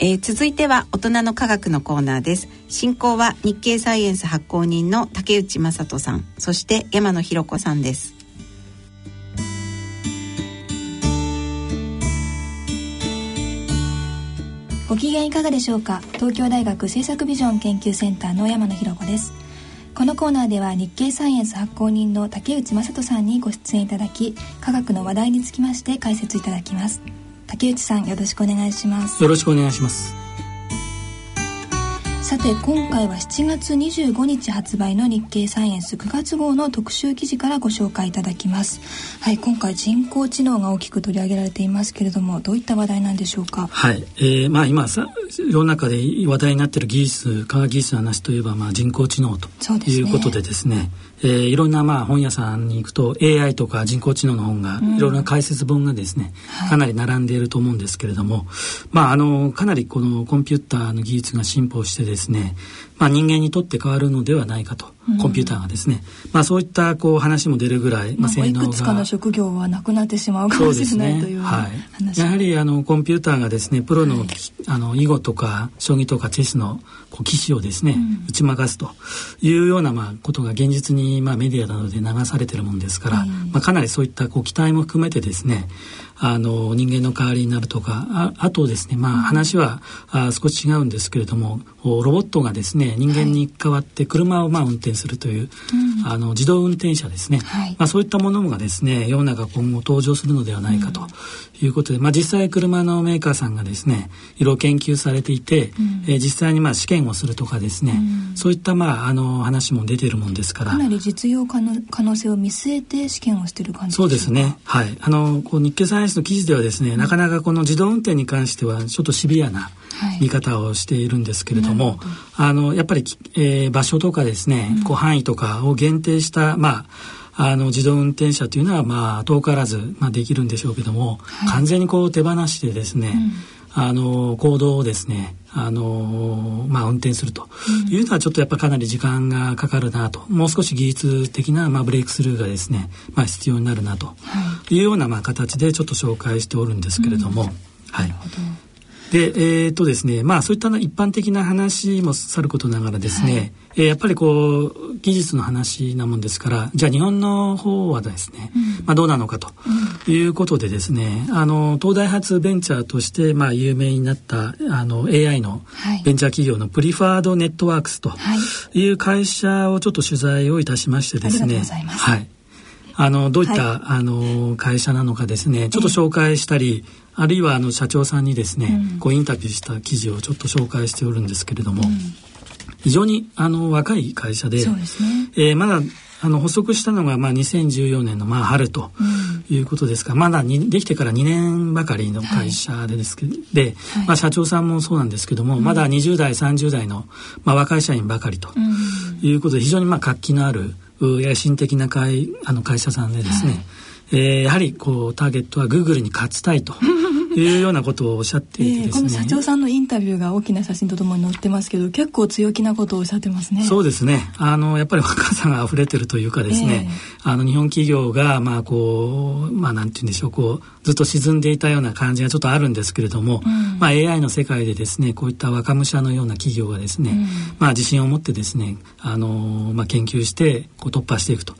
えー、続いては大人の科学のコーナーです。進行は日経サイエンス発行人の竹内正人さん。そして山野博子さんです。ご機嫌いかがでしょうか？東京大学政策ビジョン研究センターの山野博子です。このコーナーでは日経サイエンス発行人の竹内正人さんにご出演いただき科学の話題につきまして解説いただきます。竹内さんよろしくお願いします。よろしくお願いします。さて今回は7月25日発売の日経サイエンス9月号の特集記事からご紹介いただきます。はい今回人工知能が大きく取り上げられていますけれどもどういった話題なんでしょうか？はい、えー、まあ今さ世の中で話題になっている技術科学技術の話といえばまあ人工知能ということでですねえー、いろんなまあ本屋さんに行くと AI とか人工知能の本が、いろいろな解説本がですね、かなり並んでいると思うんですけれども、まああのかなりこのコンピューターの技術が進歩してですね、まあ人間にとって変わるのではないかと。コンピューターがですね、まあそういったこう話も出るぐらい、まあ、性能が。いくつかの職業はなくなってしまうかもしれない、ね、というはい、やはりあのコンピューターがですねプロのはい、あの囲碁とか将棋とかチェスのこう棋士をですね、うん、打ち負かすというようなまあことが現実にまあメディアなどで流されてるもんですから、まあかなりそういったこう期待も含めてですねあの人間の代わりになるとかああとですねまあ話は、あ少し違うんですけれどもロボットがですね人間に代わって車をまあ運転するという、はい、あの自動運転車ですね、はい、まあ、そういったものがですね世の中今後登場するのではないかということで、まあ、実際車のメーカーさんがですねいろいろ研究されていて、うん、えー、実際にまあ試験をするとかですね、うん、そういったまああの話も出ているもんですから。かなり実用化の可能性を見据えて試験をしている感じそうですね。はい。あのこう日経サイエンスの記事ではですね、うん、なかなかこの自動運転に関してはちょっとシビアな見方をしているんですけれども、はい、あのやっぱり、えー、場所とかですね、こう範囲とかを限定したまああの自動運転車というのはまあ遠からず、まあ、できるんでしょうけども、はい、完全にこう手放してですね、うん、あの行動をですねあのまあ、運転するというのはちょっとやっぱかなり時間がかかるなともう少し技術的な、まあ、ブレイクスルーがですね、まあ、必要になるなとい。うような、まあ、形でちょっと紹介しておるんですけれども。うん、はい。で、えー、っとですね、まあそういった一般的な話もさることながらですね、はい、えー、やっぱりこう技術の話なもんですから、じゃあ日本の方はですね、うん、まあどうなのかということでですね、あの東大発ベンチャーとしてまあ有名になったあの AI のベンチャー企業のプリファードネットワークスとい。う会社をちょっと取材をいたしましてですね、はい。あのどういった、はい、あの会社なのかですね、ちょっと紹介したり。えーあるいはあの社長さんにですね、うん、こうインタビューした記事をちょっと紹介しておるんですけれども、うん、非常にあの若い会社で、で、ね、えー、まだあの発足したのがまあ2014年のまあ春ということですが、うん、まだにできてから2年ばかりの会社でですけど、はい、で、まあ、社長さんもそうなんですけども、まだ20代30代のまあ若い社員ばかりということで非常にまあ活気のある野心的な会あの会社さんでですね、はい。えー、やはりこうターゲットはグーグルに勝ちたいというようなことをおっしゃっていてですね、えー、この社長さんのインタビューが大きな写真とともに載ってますけど結構強気なことをおっしゃってますね。そうですね。あのやっぱり若さが溢れてるというかですね、えー、あの日本企業がまあこうまあなんて言うんでしょうこうずっと沈んでいたような感じがちょっとあるんですけれども、うん、まあ AI の世界でですねこういった若武者のような企業がですね、うん、まあ自信を持ってですねあのまあ研究してこう突破していくと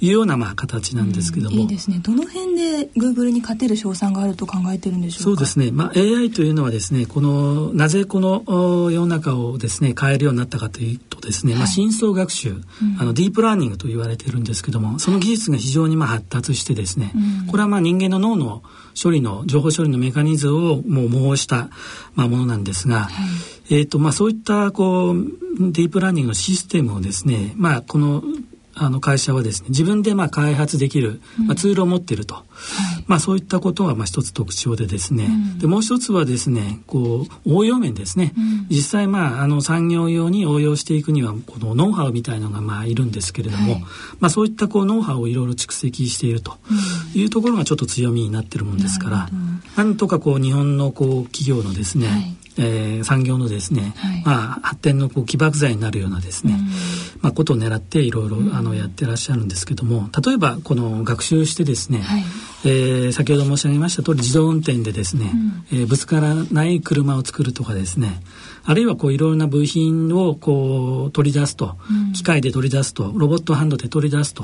いうようなまあ形なんですけども、うん、いいですね。どの辺でグーグルに勝てる賞賛があると考えてるんでしょうか？そうですね、まあ、AI というのはですねこのなぜこの世の中をですね変えるようになったかというとですね、はい、まあ、深層学習、うん、あのディープラーニングと言われてるんですけどもその技術が非常にまあ発達してですね、これはまあ人間の脳の処理の情報処理のメカニズムをもう模倣した、まあ、ものなんですが、はい、えーとまあ、そういったこうディープラーニングのシステムをですね、まあ、このあの会社はですね自分でまあ開発できる、まあ、ツールを持っていると、まあ、そういったことがまあ一つ特徴でですね、うん、でもう一つはですねこう応用面ですね、うん、実際まああの産業用に応用していくにはこのノウハウみたいのがまあいるんですけれども、はい、まあ、そういったこうノウハウをいろいろ蓄積しているというところがちょっと強みになってるもんですから、なんとかこう日本のこう企業のですね、はいえー、産業のですね、はい、まあ、発展のこう起爆剤になるようなですね、うん、まあ、ことを狙っていろいろあのやってらっしゃるんですけども例えばこの学習してですね、はい、えー、先ほど申し上げました通り自動運転でですね、うん、えー、ぶつからない車を作るとかですねあるいはこういろいろな部品をこう取り出すと、うん、機械で取り出すとロボットハンドで取り出すと、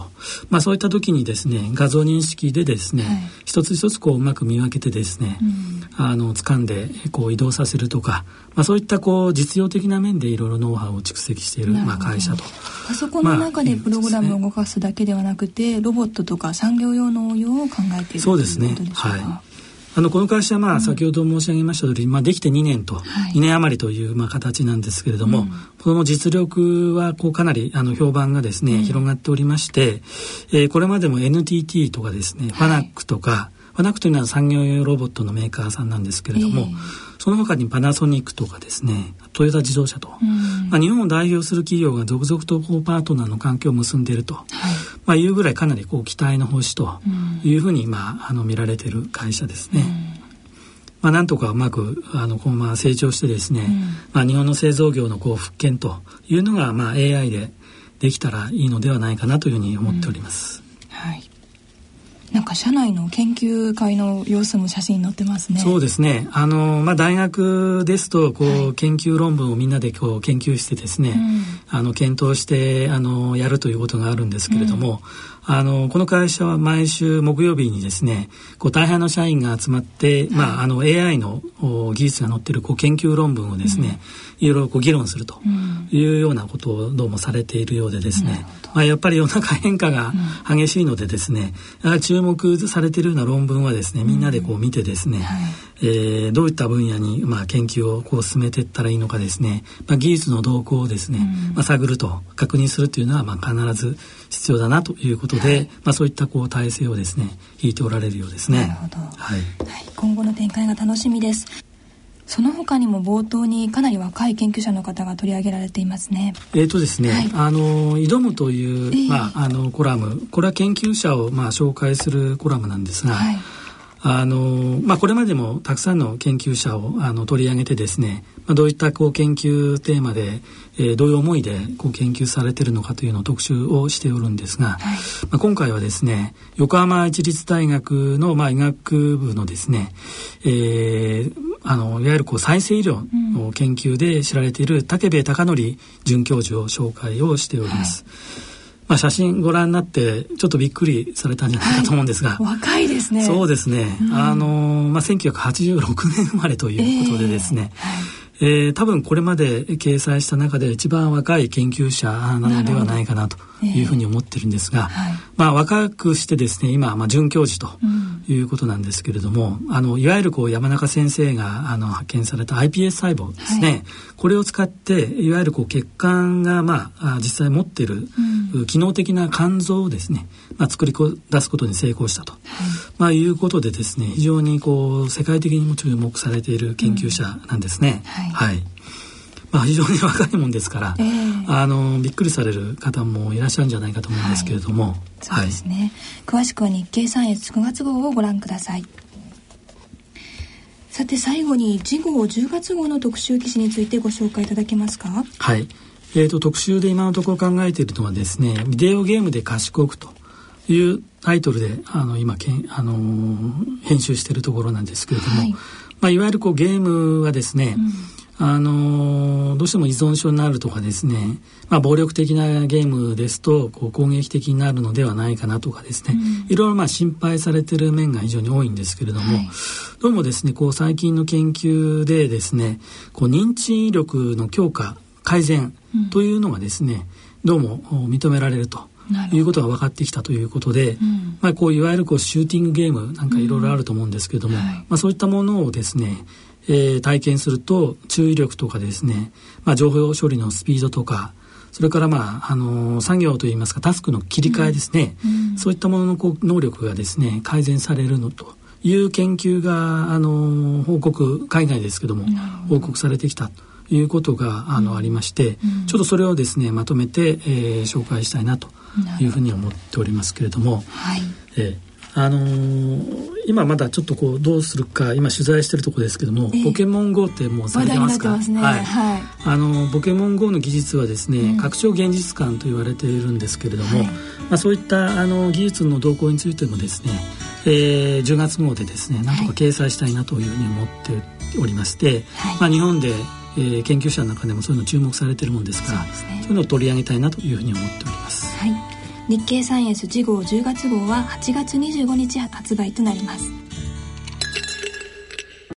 まあ、そういった時にですね画像認識でですね、はい、一つ一つこううまく見分けてですね、うん、あの掴んでこう移動させるとか、まあ、そういったこう実用的な面でいろいろノウハウを蓄積している、まあ、会社と。パソコンの中でプログラムを動かすだけではなくて、ロボットとか産業用の応用を考えているそうですね。はい。あのこの会社はまあ先ほど申し上げました通り、まあ、できて2年と、2年余りというまあ形なんですけれども、この実力はこうかなりあの評判がですね、広がっておりまして、えー、これまでも NTT とかですね、ファナックとかファナックというのは産業用ロボットのメーカーさんなんですけれども、その他にパナソニックとかですねトヨタ自動車と、まあ、日本を代表する企業が続々とこうパートナーの関係を結んでいると、はい。まあ、いうぐらいかなりこう期待の星というふうに、まあ、あの見られている会社ですね。まあ、なんとかうまくあのこうまあ成長してですね、まあ、日本の製造業のこう復権というのが、まあ、AI でできたらいいのではないかなというふうに思っております。はいなんか社内の研究会の様子も写真載ってますね。そうですね。あのまあ大学ですとこう、はい、研究論文をみんなでこう研究してですね、うん、あの検討してあのやるということがあるんですけれども、あのこの会社は毎週木曜日にですねこう大半の社員が集まって、はい、まあ、あの AI の技術が載ってるこう研究論文をですね、うん、いろいろこう議論するというようなことをどうもされているようでですね、うん、まあ、やっぱり世の中変化が激しいのでですね、うん、注目されているような論文はですねみんなでこう見てですね、はい、えー、どういった分野に、まあ、研究をこう進めていったらいいのかですね、まあ、技術の動向をですね、まあ、探ると確認するというのは、まあ、必ず必要だなということで、はい、まあ、そういったこう体制をですね引いておられるようですね。なるほど、はい、はい、今後の展開が楽しみです。その他にも冒頭にかなり若い研究者の方が取り上げられていますね。えっ、ー、とですね、はい、あの挑むという、えー、まああのコラム、これは研究者をまあ紹介するコラムなんですが。はいあのまあ、これまでもたくさんの研究者をあの取り上げてですね、まあ、どういったこう研究テーマで、えー、どういう思いでこう研究されているのかというのを特集をしておるんですが、はい、まあ、今回はですね横浜市立大学の、まあ、医学部のですね、えー、あのいわゆるこう再生医療の研究で知られている武部孝則准教授を紹介をしております。はい。まあ、写真ご覧になってちょっとびっくりされたんじゃないかと思うんですが、はい、若いですね。そうですね、うん、あの、まあ、1986年生まれということでですね、えー。はいえー、多分これまで掲載した中で一番若い研究者なのではないかなというふうに思ってるんですが、えーはい、まあ、若くしてですね今、まあ、准教授ということなんですけれども、うん、あのいわゆるこう山中先生があの発見された iPS 細胞ですね、はい、これを使っていわゆるこう血管が、まあ、実際持っている、うん、機能的な肝臓をですね、まあ、作り出すことに成功したと、はい。まあ、いうことでですね非常にこう世界的にも注目されている研究者なんですね。うん、はい、はいまあ、非常に若いもんですから、えー、あのびっくりされる方もいらっしゃるんじゃないかと思うんですけれども、はい、そうですね、はい、詳しくは日経サイエンス9月号をご覧ください。さて最後に次号10月号の特集記事についてご紹介いただけますか？はい。えーと、特集で今のところ考えているのはですねビデオゲームで賢くというタイトルであの今けん、あのー、編集しているところなんですけれども、はい。まあ、いわゆるこうゲームはですね、うんあのどうしても依存症になるとかですね、まあ、暴力的なゲームですとこう攻撃的になるのではないかなとかですね、うん、いろいろまあ心配されてる面が非常に多いんですけれども、はい、どうもですねこう最近の研究でですねこう認知力の強化改善というのがですね、うん、どうも認められると。いうことが分かってきたということで、うん、まあ、こういわゆるこうシューティングゲームなんかいろいろあると思うんですけれども、うん。はい、まあ、そういったものをですねえー、体験すると注意力とかですね、まあ、情報処理のスピードとかそれからまあ、あのー、作業といいますかタスクの切り替えですね、うんうん、そういったもののこう能力がですね改善されるのという研究が、あのー、報告海外ですけども報告されてきたということがあの、ありまして、ちょっとそれをですねまとめて、えー、紹介したいなというふうに思っておりますけれども。はい。えーあのー、今まだちょっとこうどうするか今取材してるとこですけども、ポケモン GO ってもうされてますか、はい、あのポケモン GO の技術はですね、うん、拡張現実感と言われているんですけれども、はい、まあ、そういったあの技術の動向についてもですね、えー、10月号でですねなんとか掲載したいなというふうに思っておりまして、はい、まあ、日本でえー、研究者の中でもそういうの注目されてるもんですからそう、ね,、いうのを取り上げたいなというふうに思っております。日経サイエンス次号10月号は8月25日発売となります。